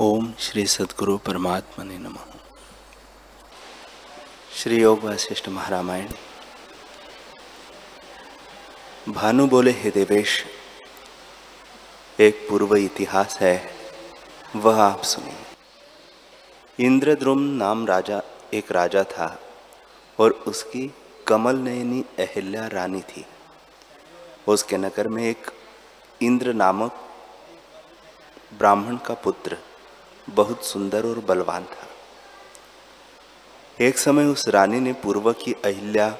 ओम श्री सदगुरु परमात्मा ने नम। श्री योग वशिष्ठ महारामायण। भानु बोले, हे देवेश, एक पूर्व इतिहास है, वह आप सुनिए। इंद्रद्रुम नाम राजा, एक राजा था और उसकी कमल नयनी अहिल्या रानी थी। उसके नगर में एक इंद्र नामक ब्राह्मण का पुत्र बहुत सुंदर और बलवान था। एक समय उस रानी ने पूर्व की अहिल्या,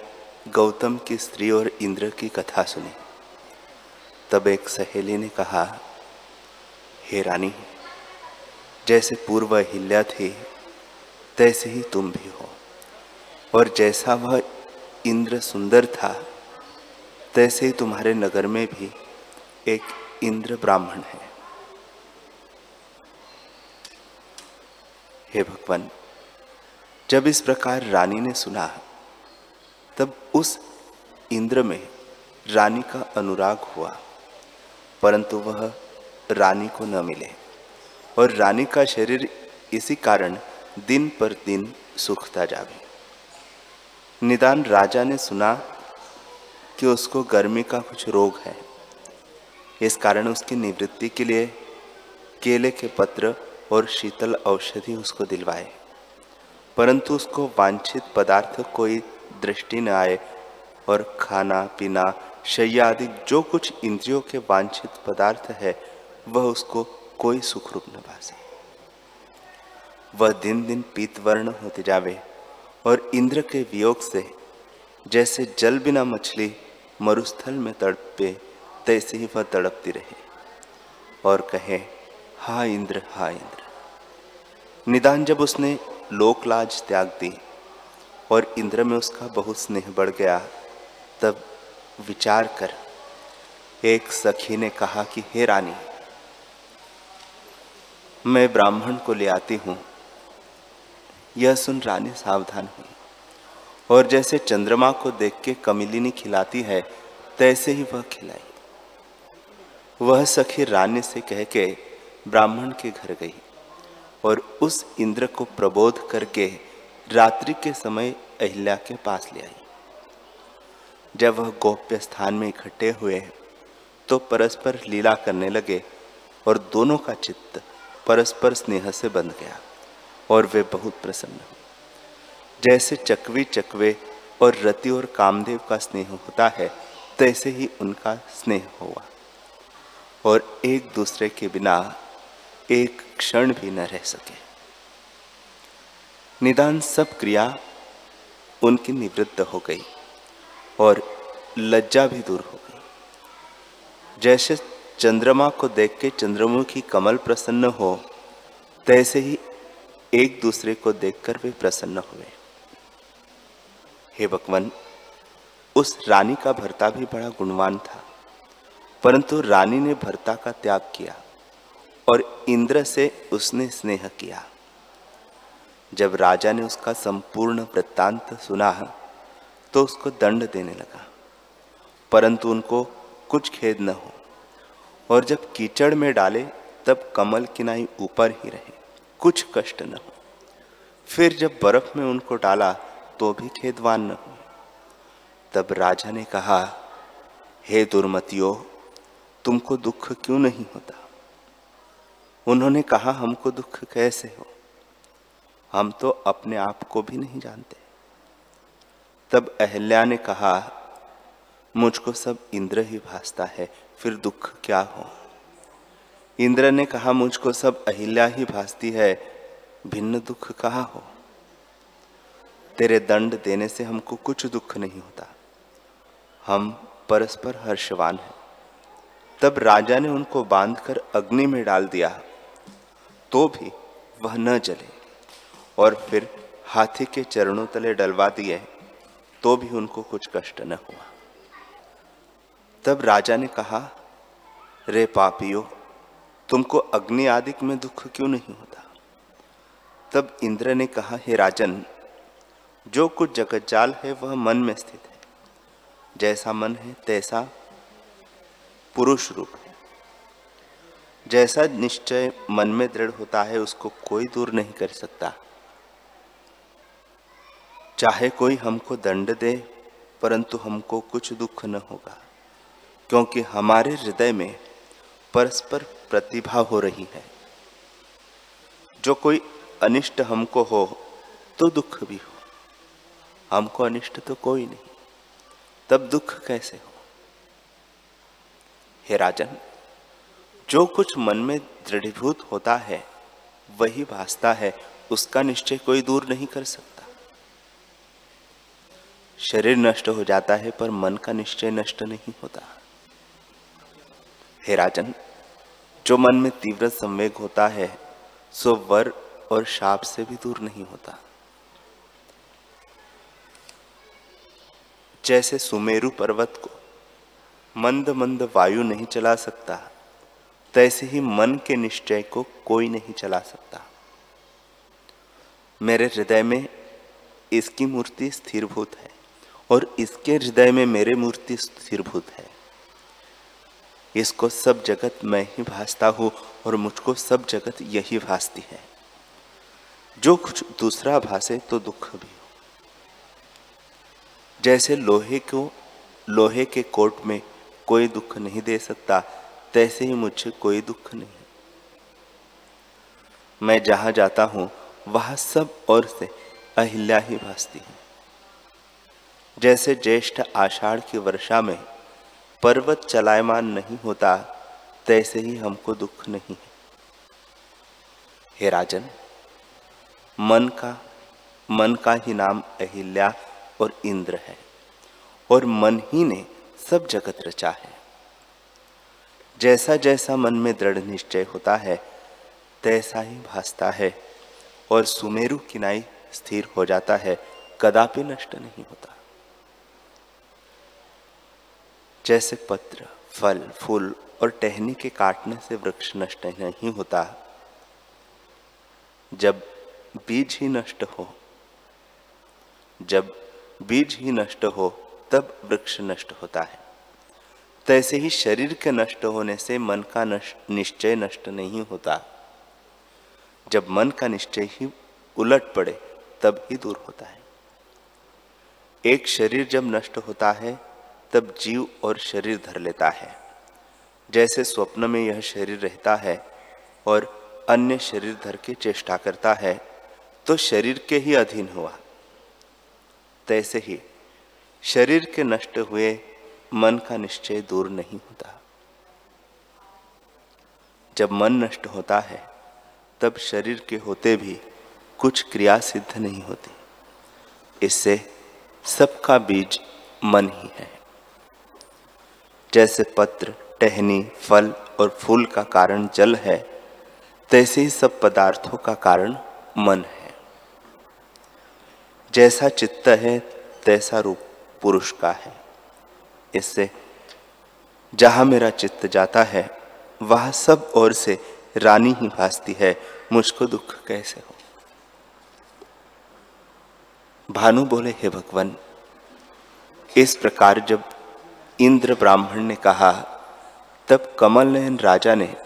गौतम की स्त्री और इंद्र की कथा सुनी। तब एक सहेली ने कहा, हे रानी, जैसे पूर्व अहिल्या थी, तैसे ही तुम भी हो। और जैसा वह इंद्र सुंदर था, तैसे ही तुम्हारे नगर में भी एक इंद्र ब्राह्मण है। हे भगवान, जब इस प्रकार रानी ने सुना, तब उस इंद्र में रानी का अनुराग हुआ, परंतु वह रानी को न मिले, और रानी का शरीर इसी कारण दिन पर दिन सुखता जावे निदान राजा ने सुना कि उसको गर्मी का कुछ रोग है। इस कारण उसकी निवृत्ति के लिए केले के पत्र और शीतल औषधि उसको दिलवाए। परंतु उसको वांछित पदार्थ कोई दृष्टि न आए और खाना, पीना, शैया आदि जो कुछ इंद्रियों के वांछित पदार्थ है, वह उसको कोई सुख रूप न पासे वह दिन दिन पीतवर्ण होते जावे और इंद्र के वियोग से, जैसे जल बिना मछली मरुस्थल में तड़पे, तैसे ही वह तड़पती रहे और कहे, हा इंद्र हा इंद्र। निदान जब उसने लोकलाज त्याग दी और इंद्र में उसका बहुत स्नेह बढ़ गया, तब विचार कर। एक सखी ने कहा कि, हे रानी, मैं ब्राह्मण को ले आती हूँ। यह सुन रानी सावधान हुई और जैसे चंद्रमा को देख के कमिलिनी खिलाती है, तैसे ही वह खिलाई। वह सखी रानी से कह के ब्राह्मण के घर गई। और उस इंद्र को प्रबोध करके रात्रि के समय अहिल्या के पास ले आई। जब वह गोप्य स्थान में इकट्ठे हुए तो परस्पर लीला करने लगे और दोनों का चित्त परस्पर स्नेह से बंध गया और वे बहुत प्रसन्न हुए। जैसे चकवी चकवे और रति और कामदेव का स्नेह होता है, तैसे ही उनका स्नेह हुआ और एक दूसरे के बिना एक क्षण भी न रह सके। निदान सब क्रिया उनकी निवृत्त हो गई और लज्जा भी दूर हो गई। जैसे चंद्रमा को देख के चंद्रमुखी कमल प्रसन्न हो, तैसे ही एक दूसरे को देखकर वे प्रसन्न हुए। हे भगवान, उस रानी का भरता भी बड़ा गुणवान था, परंतु रानी ने भरता का त्याग किया। और इंद्र से उसने स्नेह किया। जब राजा ने उसका संपूर्ण वृत्तांत सुना तो उसको दंड देने लगा। परंतु उनको कुछ खेद न हो, और जब कीचड़ में डाले, तब कमल किनाई ऊपर ही रहे, कुछ कष्ट न हो। फिर जब बर्फ़ में उनको डाला तो भी खेदवान न हो तब राजा ने कहा, हे दुर्मतियों, तुमको दुख क्यों नहीं होता? उन्होंने कहा, हमको दुख कैसे हो? हम तो अपने आप को भी नहीं जानते। तब अहल्या ने कहा, मुझको सब इंद्र ही भासता है, फिर दुख क्या हो? इंद्र ने कहा, मुझको सब अहिल्या ही भासती है, भिन्न दुख कहा हो? तेरे दंड देने से हमको कुछ दुख नहीं होता। हम परस्पर हर्षवान हैं। तब राजा ने उनको बांधकर अग्नि में डाल दिया। तो भी वह न जले। और फिर हाथी के चरणों तले डलवा दिए तो भी उनको कुछ कष्ट न हुआ। तब राजा ने कहा, रे पापियो, तुमको अग्नि आदि में दुख क्यों नहीं होता? तब इंद्र ने कहा, हे राजन, जो कुछ जगत जाल है वह मन में स्थित है। जैसा मन है, तैसा पुरुष रूप है। जैसा निश्चय मन में दृढ़ होता है, उसको कोई दूर नहीं कर सकता। चाहे कोई हमको दंड दे, परंतु हमको कुछ दुख न होगा, क्योंकि हमारे हृदय में परस्पर प्रतिभा हो रही है। जो कोई अनिष्ट हमको हो तो दुख भी हो। हमको अनिष्ट तो कोई नहीं, तब दुख कैसे हो? हे राजन जो कुछ मन में दृढ़ीभूत होता है, वही भासता है। उसका निश्चय कोई दूर नहीं कर सकता। शरीर नष्ट हो जाता है, पर मन का निश्चय नष्ट नहीं होता। हे राजन, जो मन में तीव्र संवेग होता है, सो वर और शाप से भी दूर नहीं होता। जैसे सुमेरु पर्वत को मंद मंद वायु नहीं चला सकता तैसे ही मन के निश्चय को कोई नहीं चला सकता। मेरे हृदय में इसकी मूर्ति स्थिरभूत है और इसके हृदय में मेरे मूर्ति स्थिरभूत है। इसको सब जगत मैं ही भासता हूँ और मुझको सब जगत यही भासती है। जो कुछ दूसरा भासे तो दुख भी हो। जैसे लोहे को, लोहे के कोट में कोई दुख नहीं दे सकता तैसे ही मुझे कोई दुख नहीं। मैं जहाँ जाता हूँ, वहाँ सब और से अहिल्या ही भासती है। जैसे ज्येष्ठ आषाढ़ की वर्षा में पर्वत चलायमान नहीं होता, तैसे ही हमको दुख नहीं है। हे राजन, मन का मन का ही नाम अहिल्या और इंद्र है, और मन ही ने सब जगत रचा है। जैसा जैसा मन में दृढ़ निश्चय होता है, तैसा ही भासता है और सुमेरु किनाई स्थिर हो जाता है, कदापि नष्ट नहीं होता। जैसे पत्र, फल, फूल और टहनी के काटने से वृक्ष नष्ट नहीं होता, जब बीज ही नष्ट हो, जब बीज ही नष्ट हो, तब वृक्ष नष्ट होता है। तैसे ही शरीर के नष्ट होने से मन का निश्चय नष्ट नहीं होता। जब मन का निश्चय ही उलट पड़े, तब ही दूर होता है। एक शरीर जब नष्ट होता है, तब जीव और शरीर धर लेता है। जैसे स्वप्न में यह शरीर रहता है और अन्य शरीर धर के चेष्टा करता है तो शरीर के ही अधीन हुआ। तैसे ही शरीर के नष्ट हुए मन का निश्चय दूर नहीं होता। जब मन नष्ट होता है, तब शरीर के होते भी कुछ क्रिया सिद्ध नहीं होती। इससे सबका बीज मन ही है। जैसे पत्र, टहनी, फल और फूल का कारण जल है, तैसे ही सब पदार्थों का कारण मन है। जैसा चित्त है, तैसा रूप पुरुष का है। इससे जहाँ मेरा चित्त जाता है, वह सब ओर से रानी ही भासती है। मुझको दुख कैसे हो? भानु बोले, हे भगवान, इस प्रकार जब इंद्र ब्राह्मण ने कहा, तब कमल नयन राजा ने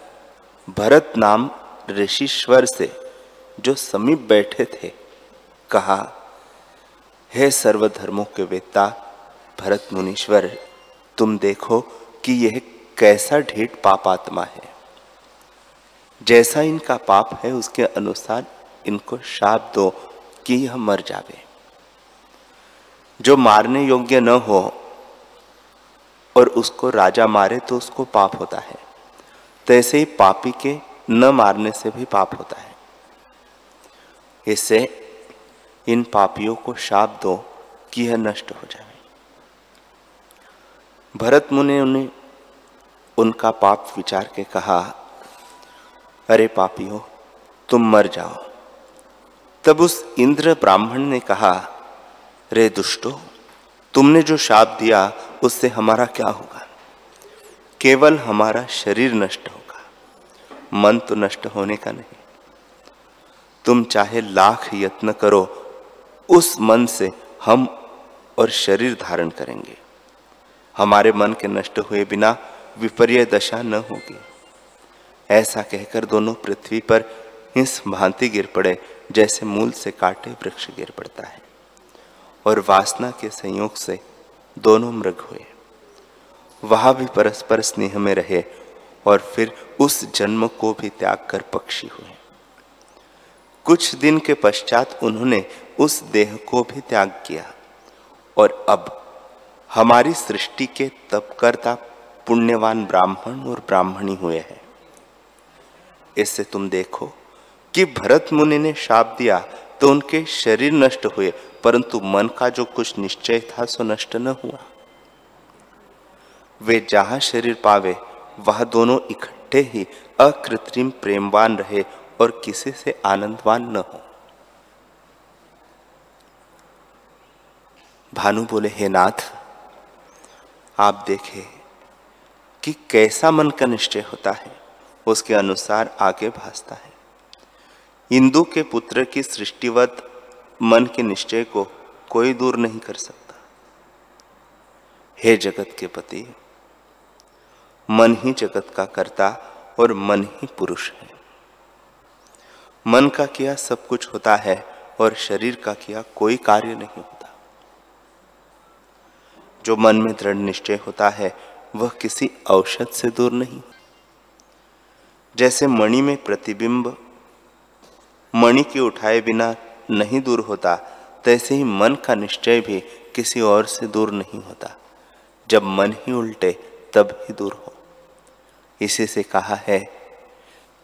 भरत नाम ऋषिश्वर से जो समीप बैठे थे, कहा, हे सर्वधर्मों के वेता भरत मुनीश्वर तुम देखो कि यह कैसा ढेठ पापात्मा है। जैसा इनका पाप है, उसके अनुसार इनको शाप दो कि यह मर जावे। जो मारने योग्य न हो और उसको राजा मारे तो उसको पाप होता है। तैसे ही पापी के न मारने से भी पाप होता है। इससे इन पापियों को शाप दो कि यह नष्ट हो जाए भरत मुनि ने उनका पाप विचार के कहा, अरे पापियों, तुम मर जाओ। तब उस इंद्र ब्राह्मण ने कहा, रे दुष्टो, तुमने जो शाप दिया, उससे हमारा क्या होगा? केवल हमारा शरीर नष्ट होगा, मन तो नष्ट होने का नहीं। तुम चाहे लाख यत्न करो, उस मन से हम और शरीर धारण करेंगे। हमारे मन के नष्ट हुए बिना विपर्य दशा न होगी। ऐसा कहकर दोनों पृथ्वी पर इस भांति गिर पड़े, जैसे मूल से काटे वृक्ष गिर पड़ता है। और वासना के संयोग से दोनों मृग हुए। वहाँ भी परस्पर स्नेह में रहे और फिर उस जन्म को भी त्याग कर पक्षी हुए। कुछ दिन के पश्चात उन्होंने उस देह को भी त्याग किया और अब हमारी सृष्टि के तपकर्ता पुण्यवान ब्राह्मण और ब्राह्मणी हुए हैं। इससे तुम देखो कि भरत मुनि ने शाप दिया तो उनके शरीर नष्ट हुए, परंतु मन का जो कुछ निश्चय था सो नष्ट न हुआ। वे जहाँ शरीर पावे, वह दोनों इकट्ठे ही अकृत्रिम प्रेमवान रहे और किसी से आनंदवान न हो। भानु बोले, हे नाथ आप देखें कि कैसा मन का निश्चय होता है, उसके अनुसार आगे भासता है। इंदु के पुत्र की सृष्टिवत मन के निश्चय को कोई दूर नहीं कर सकता। हे जगत के पति, मन ही जगत का कर्ता और मन ही पुरुष है। मन का किया सब कुछ होता है और शरीर का किया कोई कार्य नहीं होता। जो मन में दृढ़ निश्चय होता है, वह किसी औषध से दूर नहीं। जैसे मणि में प्रतिबिंब, मणि के उठाए बिना नहीं दूर होता, तैसे ही मन का निश्चय भी किसी और से दूर नहीं होता। जब मन ही उल्टे, तब ही दूर हो। इसी से कहा है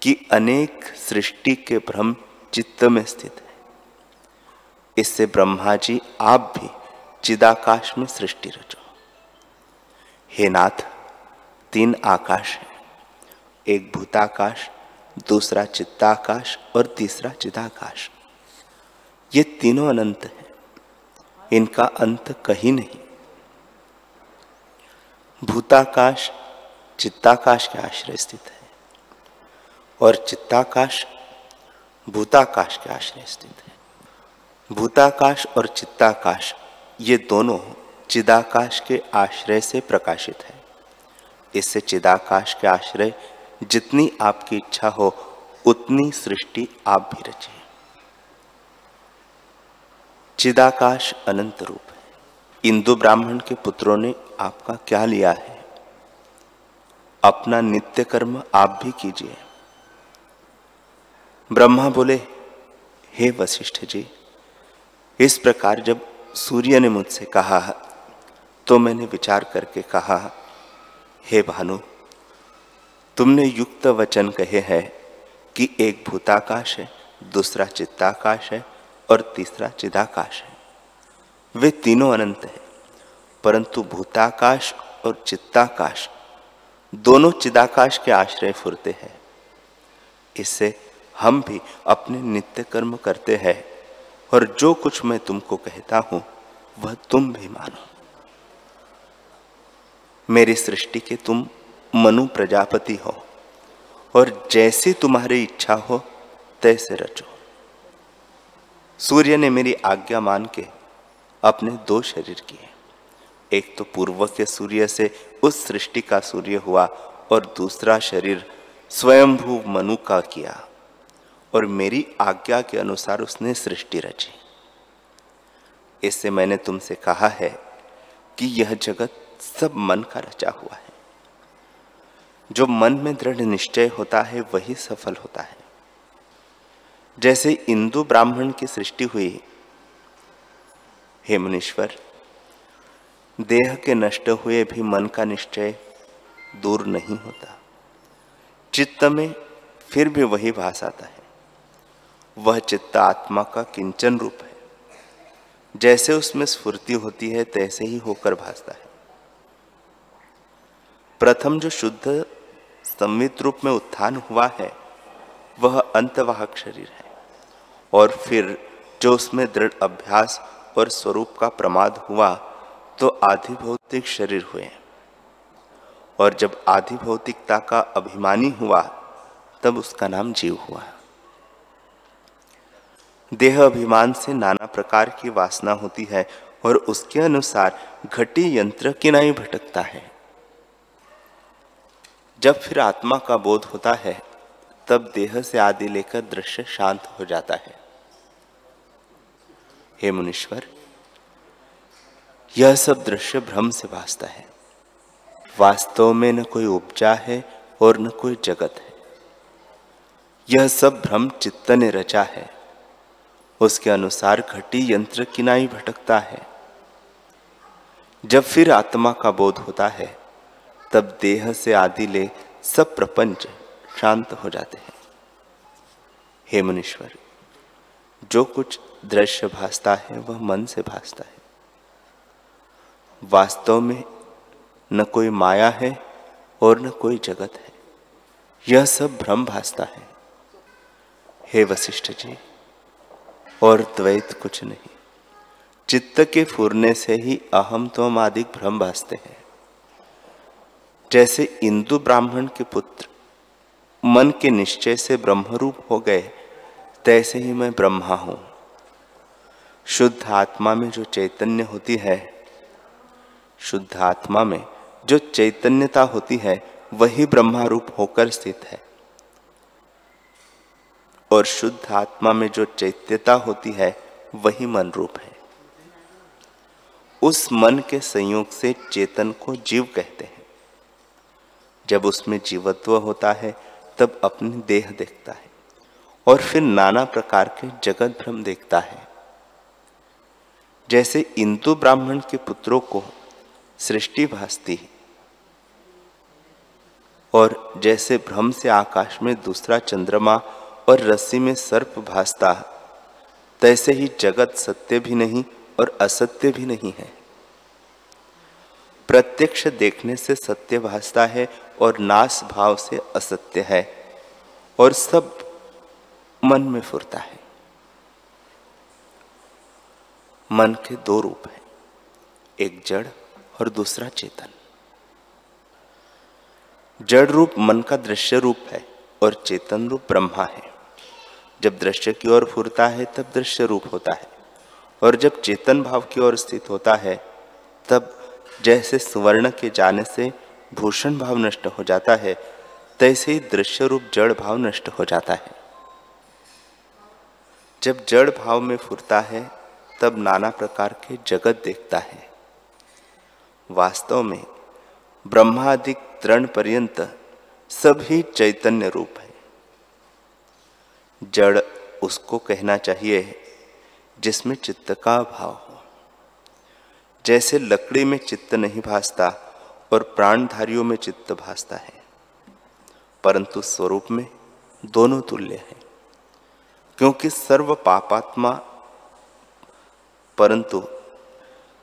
कि अनेक सृष्टि के भ्रम चित्त में स्थित है। इससे ब्रह्मा जी आप भी चिदाकाश में सृष्टि रचो। हे नाथ, तीन आकाश है। एक भूताकाश, दूसरा चित्ताकाश और तीसरा चिदाकाश। ये तीनों अनंत है। इनका अंत कहीं नहीं। भूताकाश, चित्ताकाश के आश्रय स्थित है। और चित्ताकाश, भूताकाश के आश्रय स्थित है। भूताकाश और चित्ताकाश ये दोनों चिदाकाश के आश्रय से प्रकाशित है। इससे चिदाकाश के आश्रय जितनी आपकी इच्छा हो, उतनी सृष्टि आप भी रचे। चिदाकाश अनंत रूप है। इंदु ब्राह्मण के पुत्रों ने आपका क्या लिया है? अपना नित्य कर्म आप भी कीजिए। ब्रह्मा बोले, हे वशिष्ठ जी, इस प्रकार जब सूर्य ने मुझसे कहा तो मैंने विचार करके कहा, हे भानु, तुमने युक्त वचन कहे हैं कि एक भूताकाश है, दूसरा चित्ताकाश है और तीसरा चिदाकाश है। वे तीनों अनंत है, परंतु भूताकाश और चित्ताकाश दोनों चिदाकाश के आश्रय फुरते हैं। इससे हम भी अपने नित्य कर्म करते हैं। और जो कुछ मैं तुमको कहता हूँ, वह तुम भी मानो। मेरी सृष्टि के तुम मनु प्रजापति हो, और जैसी तुम्हारी इच्छा हो, तैसे रचो। सूर्य ने मेरी आज्ञा मान के अपने दो शरीर किए। एक तो पूर्व के सूर्य से उस सृष्टि का सूर्य हुआ, और दूसरा शरीर स्वयंभू मनु का किया। और मेरी आज्ञा के अनुसार उसने सृष्टि रची। इससे मैंने तुमसे कहा है कि यह जगत सब मन का रचा हुआ है। जो मन में दृढ़ निश्चय होता है, वही सफल होता है। जैसे इंदु ब्राह्मण की सृष्टि हुई। हे मुनीश्वर, देह के नष्ट हुए भी मन का निश्चय दूर नहीं होता। चित्त में फिर भी वही भास आता है। वह चित्त आत्मा का किंचन रूप है। जैसे उसमें स्फूर्ति होती है, तैसे ही होकर भासता है। प्रथम जो शुद्ध संवित रूप में उत्थान हुआ है, वह अंतवाहक शरीर है। और फिर जो उसमें दृढ़ अभ्यास और स्वरूप का प्रमाद हुआ तो आधि भौतिक शरीर हुए और जब आधि भौतिकता का अभिमानी हुआ, तब उसका नाम जीव हुआ। देह अभिमान से नाना प्रकार की वासना होती है और उसके अनुसार घटी यंत्र किनाई भटकता है। जब फिर आत्मा का बोध होता है, तब देह से आदि लेकर दृश्य शांत हो जाता है। हे मुनीश्वर, यह सब दृश्य भ्रम से भासता है। वास्तव में न कोई उपजा है और न कोई जगत है। यह सब भ्रम चित्त ने रचा है। उसके अनुसार घटी यंत्र किनाई भटकता है। जब फिर आत्मा का बोध होता है, तब देह से आदि ले सब प्रपंच शांत हो जाते हैं। हे मुनीश्वर, जो कुछ दृश्य भासता है, वह मन से भासता है। वास्तव में न कोई माया है और न कोई जगत है। यह सब भ्रम भासता है। हे वशिष्ठ जी और द्वैत कुछ नहीं। चित्त के फूरने से ही अहम तो आदि भ्रम भासते हैं। जैसे इंदु ब्राह्मण के पुत्र मन के निश्चय से ब्रह्मरूप हो गए, तैसे ही मैं ब्रह्मा हूँ। शुद्ध आत्मा में जो चैतन्य होती है, शुद्ध आत्मा में जो चैतन्यता होती है, वही ब्रह्मा रूप होकर स्थित है। और शुद्ध आत्मा में जो चैत्यता होती है, वही मन रूप है। उस मन के संयोग से चेतन को जीव कहते हैं। जब उसमें जीवत्व होता है, तब अपनी देह देखता है और फिर नाना प्रकार के जगत भ्रम देखता है। जैसे इंदु ब्राह्मण के पुत्रों को सृष्टि भासती है और जैसे भ्रम से आकाश में दूसरा चंद्रमा और रस्सी में सर्प भासता तैसे ही जगत सत्य भी नहीं और असत्य भी नहीं है। प्रत्यक्ष देखने से सत्य भासता है और नाश भाव से असत्य है और सब मन में फुरता है। मन के दो रूप हैं, एक जड़ और दूसरा चेतन। जड़ रूप मन का दृश्य रूप है और चेतन रूप ब्रह्मा है। जब दृश्य की ओर फुरता है, तब दृश्य रूप होता है। और जब चेतन भाव की ओर स्थित होता है, तब जैसे सुवर्ण के जाने से भूषण भाव नष्ट हो जाता है, तैसे ही दृश्य रूप जड़ भाव नष्ट हो जाता है। जब जड़ भाव में फुरता है, तब नाना प्रकार के जगत देखता है। वास्तव में ब्रह्मादिक तृण पर्यंत सभी चैतन्य रूप है। जड़ उसको कहना चाहिए जिसमें चित्त का भाव हो। जैसे लकड़ी में चित्त नहीं भासता और प्राणधारियों में चित्त भासता है, परंतु स्वरूप में दोनों तुल्य हैं, क्योंकि सर्व पापात्मा, परंतु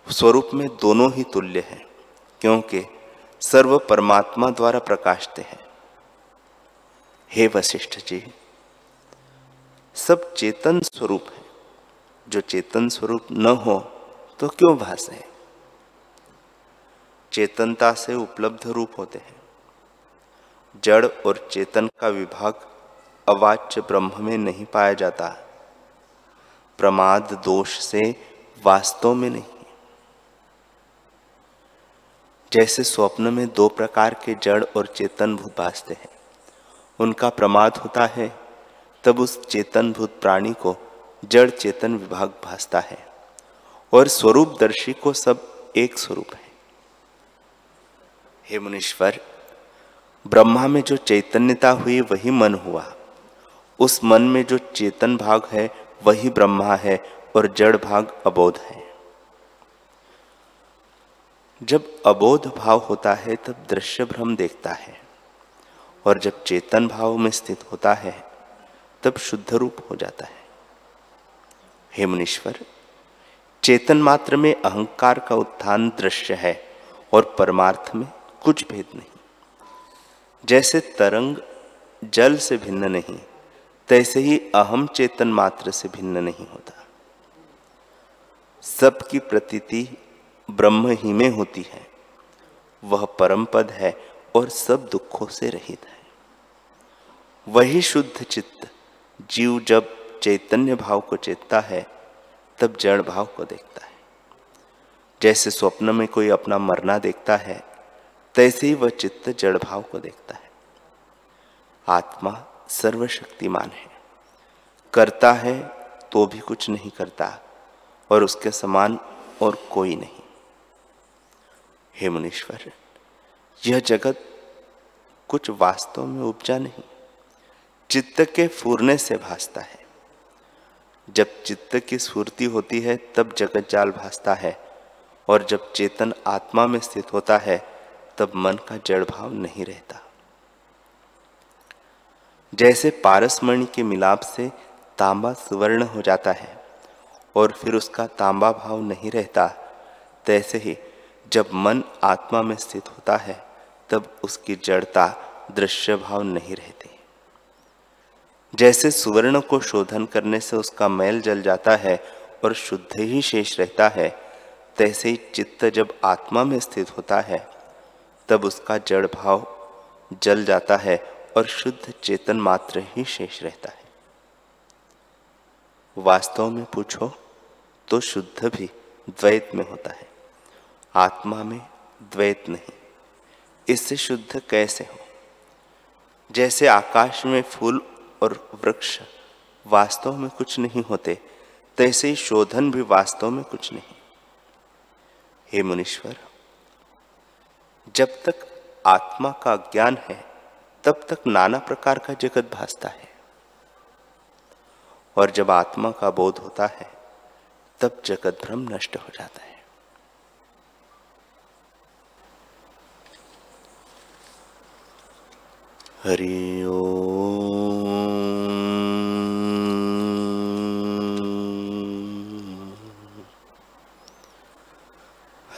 स्वरूप में दोनों ही तुल्य हैं, क्योंकि सर्व परमात्मा द्वारा प्रकाशते हैं। हे वशिष्ठ जी सब चेतन स्वरूप है। जो चेतन स्वरूप न हो तो क्यों भाषे है? चेतनता से उपलब्ध रूप होते हैं। जड़ और चेतन का विभाग अवाच्य ब्रह्म में नहीं पाया जाता। प्रमाद दोष से वास्तव में नहीं जैसे स्वप्न में दो प्रकार के जड़ और चेतन भूत भासते हैं, उनका प्रमाद होता है तब उस चेतन भूत प्राणी को जड़ चेतन विभाग भासता है और स्वरूप दर्शी को सब एक स्वरूप है। हे मुनीश्वर, ब्रह्मा में जो चैतन्यता हुई, वही मन हुआ। उस मन में जो चेतन भाग है, वही ब्रह्मा है और जड़ भाग अबोध है। जब अबोध भाव होता है, तब दृश्य भ्रम देखता है और जब चेतन भाव में स्थित होता है तब शुद्ध रूप हो जाता है। हे मुनीश्वर, चेतन मात्र में अहंकार का उत्थान दृश्य है और परमार्थ में कुछ भेद नहीं। जैसे तरंग जल से भिन्न नहीं, तैसे ही अहम चेतन मात्र से भिन्न नहीं होता। सबकी प्रतीति ब्रह्म ही में होती है। वह परम पद है और सब दुखों से रहित है। वही शुद्ध चित्त जीव जब चैतन्य भाव को चेतता है, तब जड़ भाव को देखता है। जैसे स्वप्न में कोई अपना मरना देखता है, तैसे ही वह चित्त जड़ भाव को देखता है। आत्मा सर्वशक्तिमान है। करता है तो भी कुछ नहीं करता, और उसके समान और कोई नहीं। हे मुनीश्वर, यह जगत कुछ वास्तव में उपजा नहीं। चित्त के फूरने से भासता है। जब चित्त की स्फूर्ति होती है, तब जगत जाल भासता है और जब चेतन आत्मा में स्थित होता है, तब मन का जड़ भाव नहीं रहता। जैसे पारसमणि के मिलाप से तांबा सुवर्ण हो जाता है और फिर उसका तांबा भाव नहीं रहता, तैसे ही जब मन आत्मा में स्थित होता है, तब उसकी जड़ता दृश्य भाव नहीं रहती। जैसे सुवर्ण को शोधन करने से उसका मैल जल जाता है और शुद्ध ही शेष रहता है, तैसे ही चित्त जब आत्मा में स्थित होता है, तब उसका जड़ भाव जल जाता है और शुद्ध चेतन मात्र ही शेष रहता है। वास्तव में पूछो तो शुद्ध भी द्वैत में होता है, आत्मा में द्वैत नहीं। इससे शुद्ध कैसे हो? जैसे आकाश में फूल और वृक्ष वास्तव में कुछ नहीं होते, तैसे ही शोधन भी वास्तव में कुछ नहीं। हे मुनीश्वर, जब तक आत्मा का ज्ञान है, तब तक नाना प्रकार का जगत भासता है। और जब आत्मा का बोध होता है, तब जगत भ्रम नष्ट हो जाता है। हरि